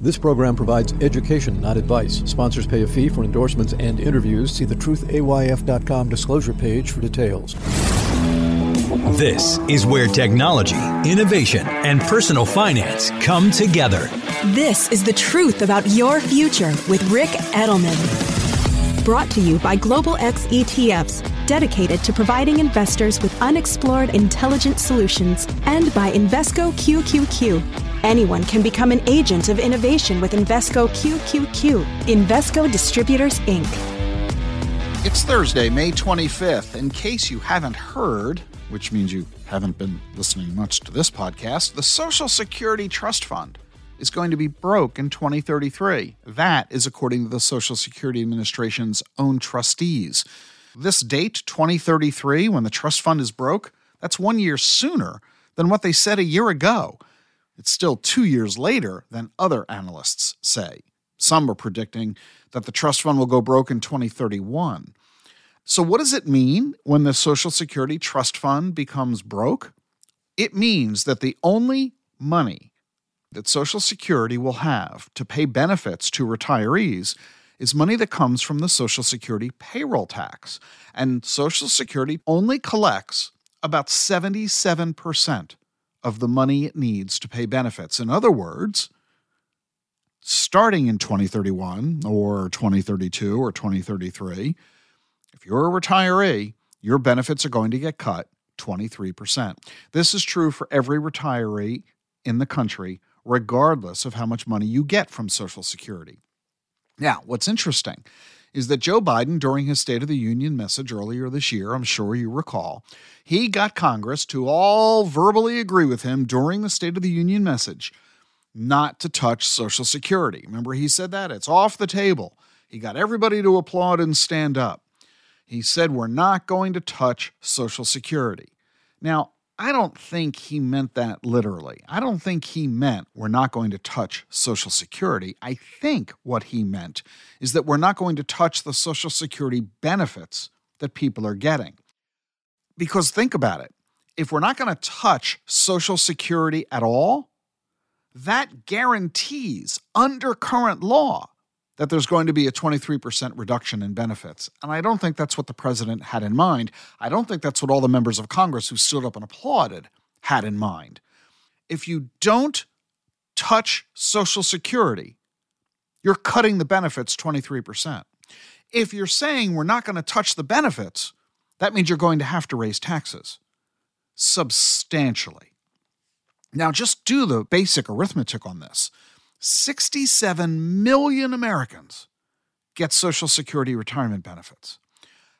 This program provides education, not advice. Sponsors pay a fee for endorsements and interviews. See the truthayf.com disclosure page for details. This is where technology, innovation, and personal finance come together. This is the truth about your future with Ric Edelman. Brought to you by Global X ETFs, dedicated to providing investors with unexplored intelligent solutions, and by Invesco QQQ. Anyone can become an agent of innovation with Invesco QQQ. Invesco Distributors, Inc. It's Thursday, May 25th. In case you haven't heard, which means you haven't been listening much to this podcast, the Social Security Trust Fund is going to be broke in 2033. That is according to the Social Security Administration's own trustees. This date, 2033, when the trust fund is broke, that's one year sooner than what they said a year ago. It's still two years later than other analysts say. Some are predicting that the trust fund will go broke in 2031. So, what does it mean when the Social Security Trust Fund becomes broke? It means that the only money that Social Security will have to pay benefits to retirees is money that comes from the Social Security payroll tax. And Social Security only collects about 77% of the money it needs to pay benefits. In other words, starting in 2031 or 2032 or 2033, if you're a retiree, your benefits are going to get cut 23%. This is true for every retiree in the country, regardless of how much money you get from Social Security. Now, what's interesting is that Joe Biden, during his State of the Union message earlier this year, I'm sure you recall, he got Congress to all verbally agree with him during the State of the Union message not to touch Social Security. Remember, he said that? It's off the table. He got everybody to applaud and stand up. He said, We're not going to touch Social Security. Now, I don't think he meant that literally. I don't think he meant we're not going to touch Social Security. I think what he meant is that we're not going to touch the Social Security benefits that people are getting. Because think about it if we're not going to touch Social Security at all, that guarantees under current law that there's going to be a 23% reduction in benefits. And I don't think that's what the president had in mind. I don't think that's what all the members of Congress who stood up and applauded had in mind. If you don't touch Social Security, you're cutting the benefits 23%. If you're saying we're not going to touch the benefits, that means you're going to have to raise taxes substantially. Now, just do the basic arithmetic on this. 67 million Americans get Social Security retirement benefits.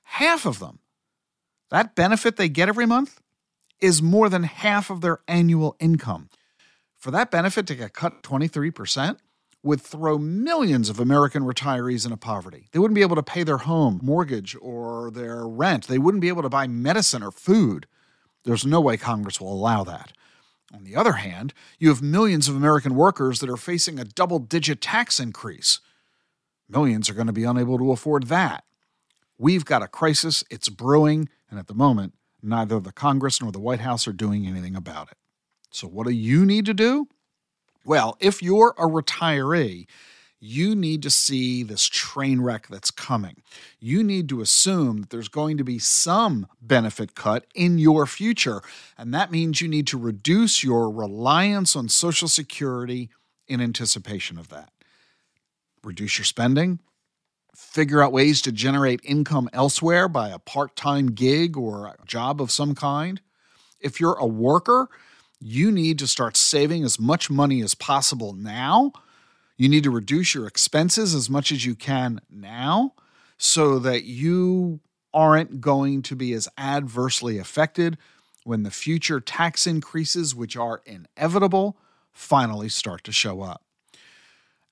Half of them, that benefit they get every month, is more than half of their annual income. For that benefit to get cut 23% would throw millions of American retirees into poverty. They wouldn't be able to pay their home mortgage or their rent. They wouldn't be able to buy medicine or food. There's no way Congress will allow that. On the other hand, you have millions of American workers that are facing a double digit tax increase. Millions are going to be unable to afford that. We've got a crisis, it's brewing, and at the moment, neither the Congress nor the White House are doing anything about it. So, what do you need to do? Well, if you're a retiree, you need to see this train wreck that's coming. You need to assume that there's going to be some benefit cut in your future. And that means you need to reduce your reliance on Social Security in anticipation of that. Reduce your spending, figure out ways to generate income elsewhere by a part time gig or a job of some kind. If you're a worker, you need to start saving as much money as possible now you need to reduce your expenses as much as you can now so that you aren't going to be as adversely affected when the future tax increases, which are inevitable, finally start to show up.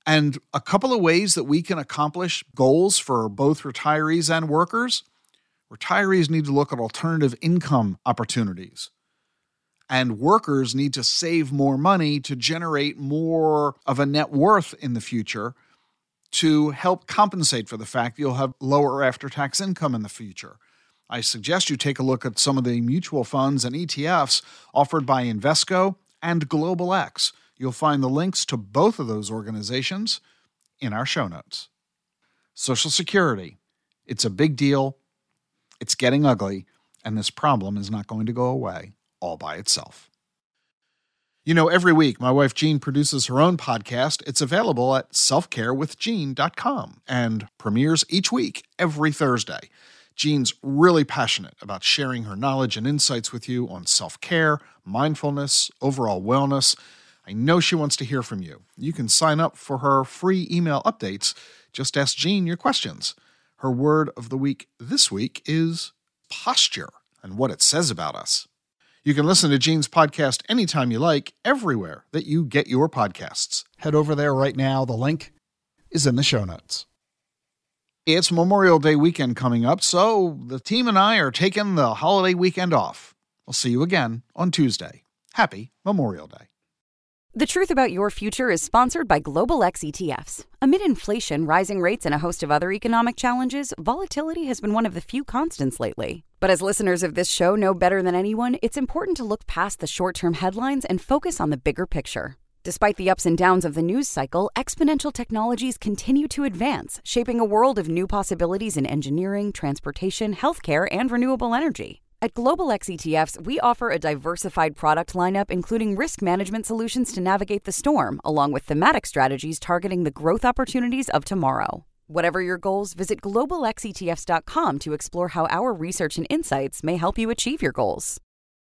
And a couple of ways that we can accomplish goals for both retirees and workers retirees need to look at alternative income opportunities and workers need to save more money to generate more of a net worth in the future to help compensate for the fact that you'll have lower after tax income in the future. I suggest you take a look at some of the mutual funds and ETFs offered by Invesco and Global X. You'll find the links to both of those organizations in our show notes. Social Security. It's a big deal. It's getting ugly, and this problem is not going to go away all by itself. You know, every week my wife Jean produces her own podcast. It's available at selfcarewithjean.com and premieres each week every Thursday. Jean's really passionate about sharing her knowledge and insights with you on self care, mindfulness, overall wellness. I know she wants to hear from you. You can sign up for her free email updates. Just ask Jean your questions. Her word of the week this week is posture and what it says about us. You can listen to Jean's podcast anytime you like, everywhere that you get your podcasts. Head over there right now. The link is in the show notes. It's Memorial Day weekend coming up, so the team and I are taking the holiday weekend off. I'll see you again on Tuesday. Happy Memorial Day. The Truth About Your Future is sponsored by Global X ETFs. Amid inflation, rising rates, and a host of other economic challenges, volatility has been one of the few constants lately. But as listeners of this show know better than anyone, it's important to look past the short term headlines and focus on the bigger picture. Despite the ups and downs of the news cycle, exponential technologies continue to advance, shaping a world of new possibilities in engineering, transportation, healthcare, and renewable energy. At Global X ETFs, we offer a diversified product lineup, including risk management solutions to navigate the storm, along with thematic strategies targeting the growth opportunities of tomorrow. Whatever your goals, visit globalxetfs.com to explore how our research and insights may help you achieve your goals.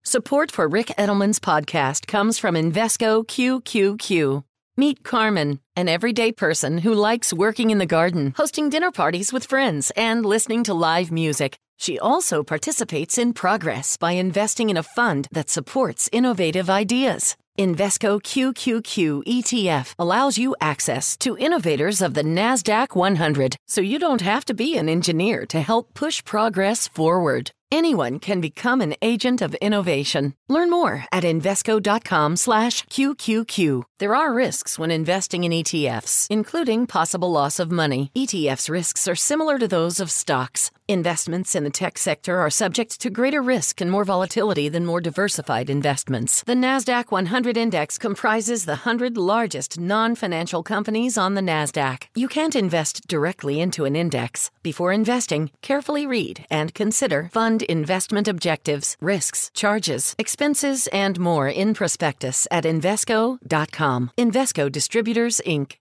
Support for Ric Edelman's podcast comes from Invesco QQQ. Meet Carmen, an everyday person who likes working in the garden, hosting dinner parties with friends, and listening to live music. She also participates in progress by investing in a fund that supports innovative ideas. Invesco QQQ ETF allows you access to innovators of the NASDAQ 100, so you don't have to be an engineer to help push progress forward. Anyone can become an agent of innovation. Learn more at QQQ. There are risks when investing in ETFs, including possible loss of money. ETFs risks are similar to those of stocks. Investments in the tech sector are subject to greater risk and more volatility than more diversified investments. The NASDAQ 100 index comprises the 100 largest non-financial companies on the NASDAQ. You can't invest directly into an index. Before investing, carefully read and consider fund investment objectives, risks, charges, expenses, and more in prospectus at Invesco.com. Invesco Distributors, Inc.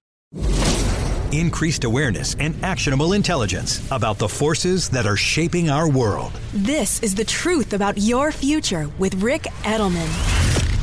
Increased awareness and actionable intelligence about the forces that are shaping our world. This is the truth about your future with Ric Edelman.